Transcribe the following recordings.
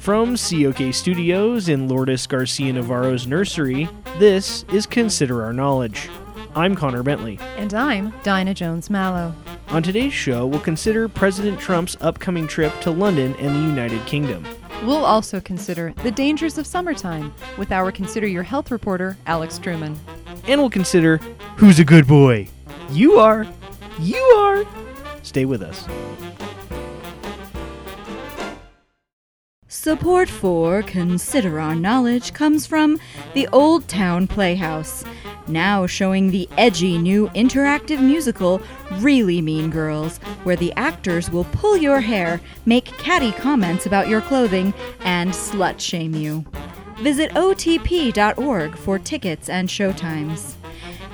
From COK Studios in Lourdes Garcia Navarro's nursery, this is Consider Our Knowledge. I'm Connor Bentley. And I'm Dinah Jones Mallow. On today's show, we'll consider President Trump's upcoming trip to London and the United Kingdom. We'll also consider the dangers of summertime with our Consider Your Health reporter, Alex Truman. And we'll consider who's a good boy? You are. You are. Stay with us. Support for Consider Our Knowledge comes from the Old Town Playhouse, now showing the edgy new interactive musical Really Mean Girls, where the actors will pull your hair, make catty comments about your clothing, and slut shame you. Visit otp.org for tickets and showtimes.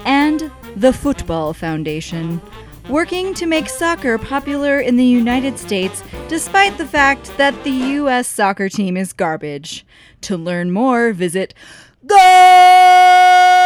And the Football Foundation working to make soccer popular in the United States despite the fact that the U.S. soccer team is garbage. To learn more, visit go!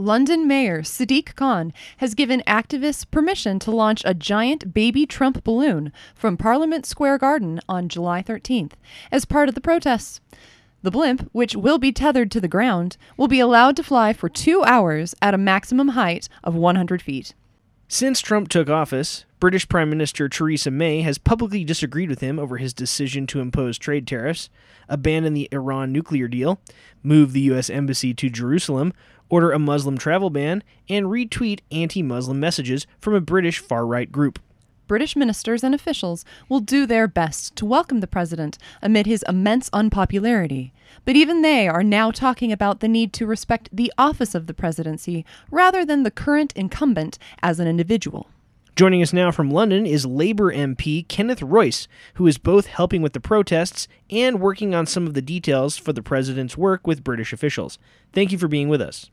London Mayor Sadiq Khan has given activists permission to launch a giant baby Trump balloon from Parliament Square Garden on July 13th as part of the protests. The blimp, which will be tethered to the ground, will be allowed to fly for two hours at a maximum height of 100 feet. Since Trump took office, British Prime Minister Theresa May has publicly disagreed with him over his decision to impose trade tariffs, abandon the Iran nuclear deal, move the U.S. Embassy to Jerusalem, order a Muslim travel ban, and retweet anti Muslim messages from a British far right group. British ministers and officials will do their best to welcome the president amid his immense unpopularity. But even they are now talking about the need to respect the office of the presidency rather than the current incumbent as an individual. Joining us now from London is Labour MP Kenneth Royce, who is both helping with the protests and working on some of the details for the president's work with British officials. Thank you for being with us.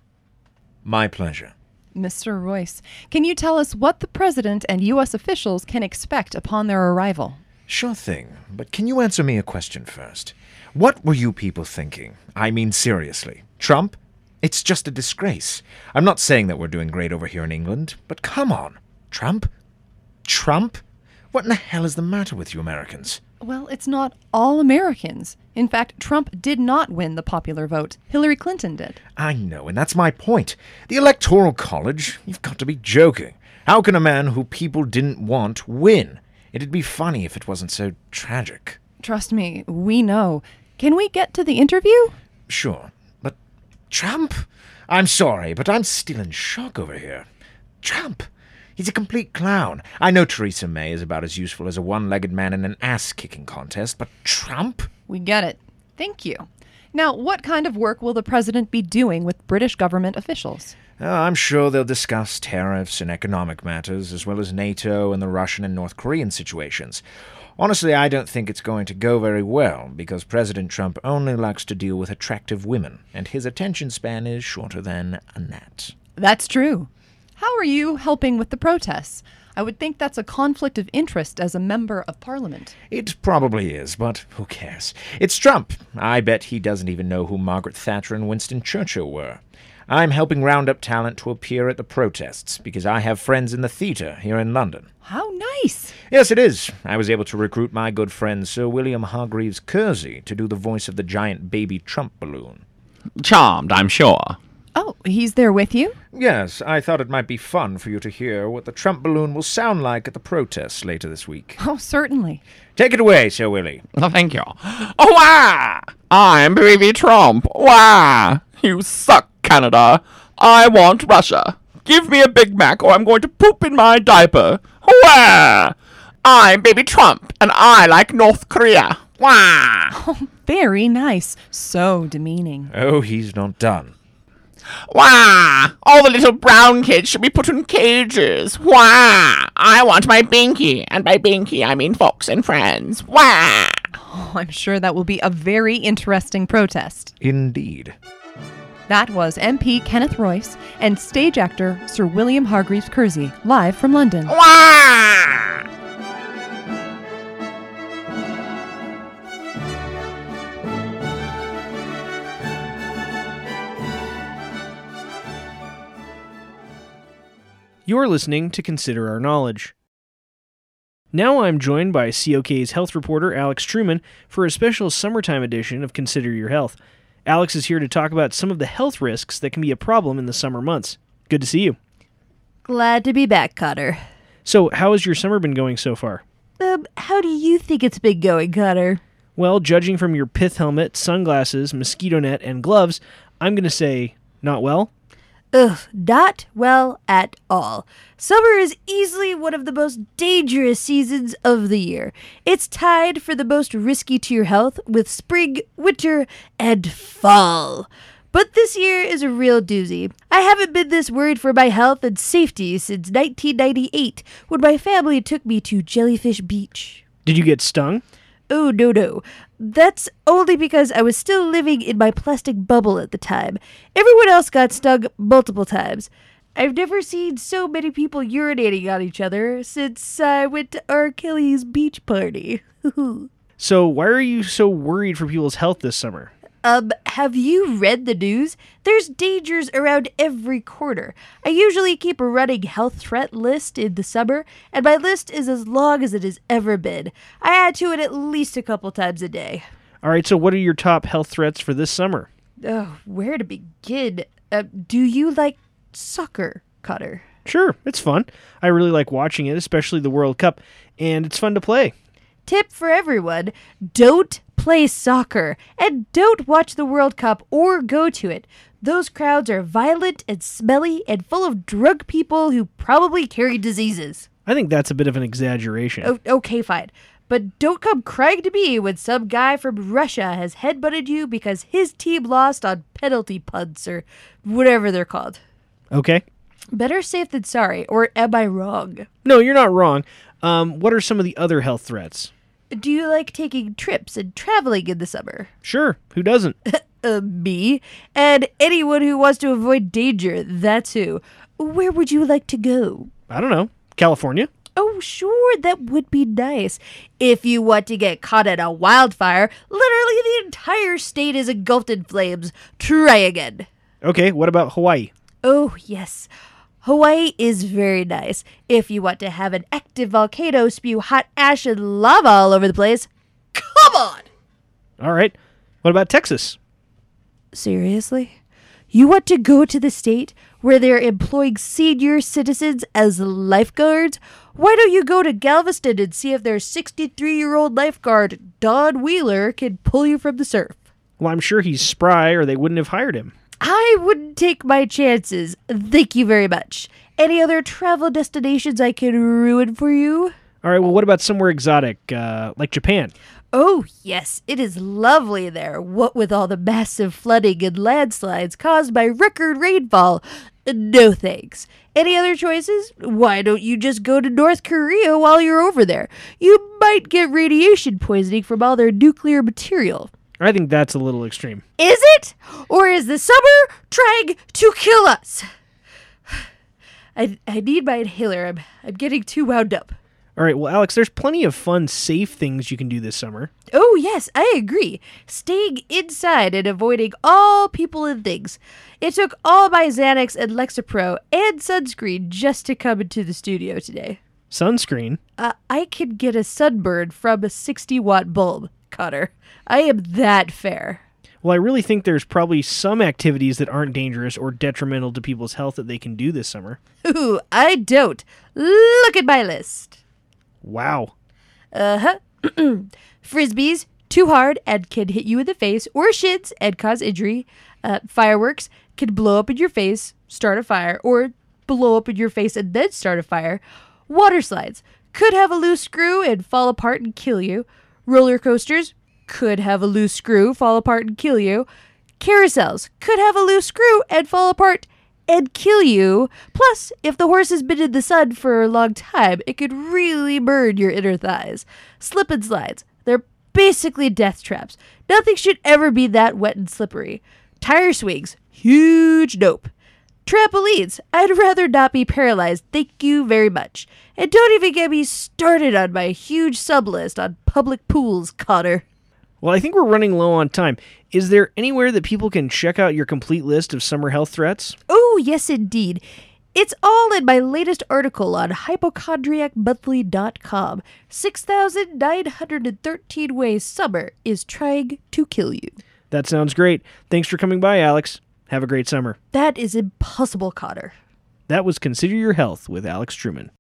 My pleasure. Mr. Royce, can you tell us what the president and U.S. officials can expect upon their arrival? Sure thing, but can you answer me a question first? What were you people thinking? I mean, seriously. Trump? It's just a disgrace. I'm not saying that we're doing great over here in England, but come on. Trump? Trump? What in the hell is the matter with you Americans? Well, it's not all Americans. In fact, Trump did not win the popular vote. Hillary Clinton did. I know, and that's my point. The Electoral College? You've got to be joking. How can a man who people didn't want win? It'd be funny if it wasn't so tragic. Trust me, we know. Can we get to the interview? Sure, but Trump? I'm sorry, but I'm still in shock over here. Trump? He's a complete clown. I know Theresa May is about as useful as a one legged man in an ass kicking contest, but Trump? We get it. Thank you. Now, what kind of work will the president be doing with British government officials? Oh, I'm sure they'll discuss tariffs and economic matters, as well as NATO and the Russian and North Korean situations. Honestly, I don't think it's going to go very well, because President Trump only likes to deal with attractive women, and his attention span is shorter than a gnat. That's true. How are you helping with the protests? I would think that's a conflict of interest as a member of parliament. It probably is, but who cares? It's Trump. I bet he doesn't even know who Margaret Thatcher and Winston Churchill were. I'm helping round up talent to appear at the protests because I have friends in the theatre here in London. How nice! Yes, it is. I was able to recruit my good friend Sir William Hargreaves Kersey to do the voice of the giant baby Trump balloon. Charmed, I'm sure. Oh, he's there with you? Yes, I thought it might be fun for you to hear what the Trump balloon will sound like at the protests later this week. Oh, certainly. Take it away, Sir Willie. Oh, thank you. Oh, wah! I'm Baby Trump. Wah! You suck, Canada. I want Russia. Give me a Big Mac or I'm going to poop in my diaper. Wah! I'm Baby Trump and I like North Korea. Wah! Oh, very nice. So demeaning. Oh, he's not done. Wah! All the little brown kids should be put in cages. Wah! I want my Binky, and by Binky I mean Fox and friends. Wah! Oh, I'm sure that will be a very interesting protest. Indeed. That was MP Kenneth Royce and stage actor Sir William Hargreaves Kersey, live from London. Wah! You're listening to Consider Our Knowledge. Now I'm joined by COK's health reporter Alex Truman for a special summertime edition of Consider Your Health. Alex is here to talk about some of the health risks that can be a problem in the summer months. Good to see you. Glad to be back, Cotter. So, how has your summer been going so far? Um, how do you think it's been going, Cotter? Well, judging from your pith helmet, sunglasses, mosquito net, and gloves, I'm going to say not well. Ugh, not well at all. Summer is easily one of the most dangerous seasons of the year. It's tied for the most risky to your health with spring, winter, and fall. But this year is a real doozy. I haven't been this worried for my health and safety since 1998 when my family took me to Jellyfish Beach. Did you get stung? Oh, no, no. That's only because I was still living in my plastic bubble at the time. Everyone else got stung multiple times. I've never seen so many people urinating on each other since I went to R. Kelly's beach party. So, why are you so worried for people's health this summer? Um, have you read the news? There's dangers around every corner. I usually keep a running health threat list in the summer, and my list is as long as it has ever been. I add to it at least a couple times a day. All right, so what are your top health threats for this summer? Oh, where to begin? Uh, do you like soccer, Cutter? Sure, it's fun. I really like watching it, especially the World Cup, and it's fun to play. Tip for everyone don't play soccer and don't watch the World Cup or go to it. Those crowds are violent and smelly and full of drug people who probably carry diseases. I think that's a bit of an exaggeration. O- okay, fine. But don't come crying to me when some guy from Russia has headbutted you because his team lost on penalty punts or whatever they're called. Okay. Better safe than sorry, or am I wrong? No, you're not wrong. Um, what are some of the other health threats? Do you like taking trips and traveling in the summer? Sure, who doesn't? Uh, me. And anyone who wants to avoid danger, that's who. Where would you like to go? I don't know. California? Oh, sure, that would be nice. If you want to get caught in a wildfire, literally the entire state is engulfed in flames. Try again. Okay, what about Hawaii? Oh, yes. Hawaii is very nice. If you want to have an active volcano spew hot ash and lava all over the place, come on! All right. What about Texas? Seriously? You want to go to the state where they're employing senior citizens as lifeguards? Why don't you go to Galveston and see if their 63 year old lifeguard, Don Wheeler, can pull you from the surf? Well, I'm sure he's spry or they wouldn't have hired him. I wouldn't take my chances. Thank you very much. Any other travel destinations I can ruin for you? All right, well, what about somewhere exotic, uh, like Japan? Oh, yes, it is lovely there, what with all the massive flooding and landslides caused by record rainfall. No thanks. Any other choices? Why don't you just go to North Korea while you're over there? You might get radiation poisoning from all their nuclear material. I think that's a little extreme. Is it? Or is the summer trying to kill us? I, I need my inhaler. I'm, I'm getting too wound up. All right, well, Alex, there's plenty of fun, safe things you can do this summer. Oh, yes, I agree. Staying inside and avoiding all people and things. It took all my Xanax and Lexapro and sunscreen just to come into the studio today. Sunscreen? Uh, I could get a sunburn from a 60 watt bulb, Cutter. I am that fair. Well, I really think there's probably some activities that aren't dangerous or detrimental to people's health that they can do this summer. Ooh, I don't. Look at my list. Wow. Uh huh. Frisbees, too hard and can hit you in the face or shins and cause injury. Uh, fireworks can blow up in your face, start a fire, or blow up in your face and then start a fire. Water slides could have a loose screw and fall apart and kill you. Roller coasters could have a loose screw, fall apart and kill you. Carousels could have a loose screw and fall apart and kill you. Plus, if the horse has been in the sun for a long time, it could really burn your inner thighs. Slip and slides. They're basically death traps. Nothing should ever be that wet and slippery. Tire swings. Huge nope. Trampolines. I'd rather not be paralyzed. Thank you very much. And don't even get me started on my huge sub list on public pools, Connor. Well, I think we're running low on time. Is there anywhere that people can check out your complete list of summer health threats? Oh, yes, indeed. It's all in my latest article on hypochondriacmonthly.com 6,913 ways summer is trying to kill you. That sounds great. Thanks for coming by, Alex. Have a great summer. That is impossible, Cotter. That was Consider Your Health with Alex Truman.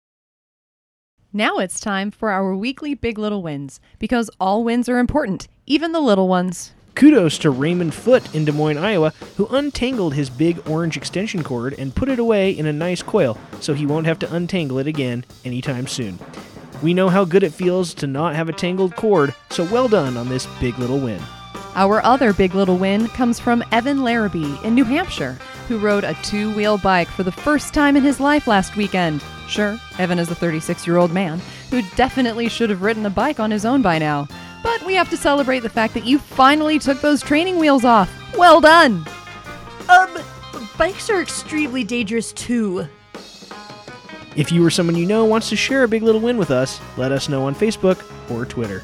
Now it's time for our weekly Big Little Wins, because all wins are important, even the little ones. Kudos to Raymond Foote in Des Moines, Iowa, who untangled his big orange extension cord and put it away in a nice coil so he won't have to untangle it again anytime soon. We know how good it feels to not have a tangled cord, so well done on this big little win. Our other big little win comes from Evan Larrabee in New Hampshire, who rode a two wheel bike for the first time in his life last weekend. Sure, Evan is a 36 year old man who definitely should have ridden a bike on his own by now. But we have to celebrate the fact that you finally took those training wheels off. Well done! Um, bikes are extremely dangerous too. If you or someone you know wants to share a big little win with us, let us know on Facebook or Twitter.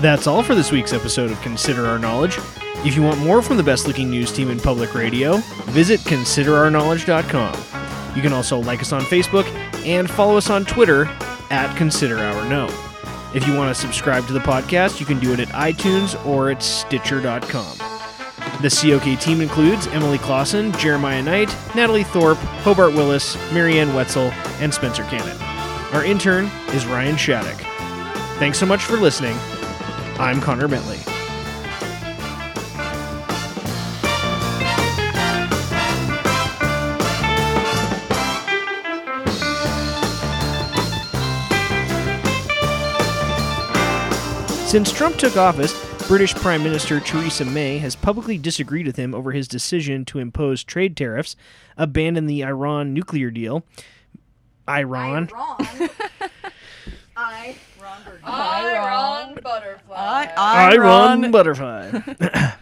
That's all for this week's episode of Consider Our Knowledge. If you want more from the best looking news team in public radio, visit considerourknowledge.com. You can also like us on Facebook and follow us on Twitter at Consider Our Know. If you want to subscribe to the podcast, you can do it at iTunes or at Stitcher.com. The COK team includes Emily Clausen, Jeremiah Knight, Natalie Thorpe, Hobart Willis, Marianne Wetzel, and Spencer Cannon. Our intern is Ryan Shattuck. Thanks so much for listening. I'm Connor Bentley. Since Trump took office, British Prime Minister Theresa May has publicly disagreed with him over his decision to impose trade tariffs, abandon the Iran nuclear deal. Iran. I, Ron Butterfly. Iran butterfly.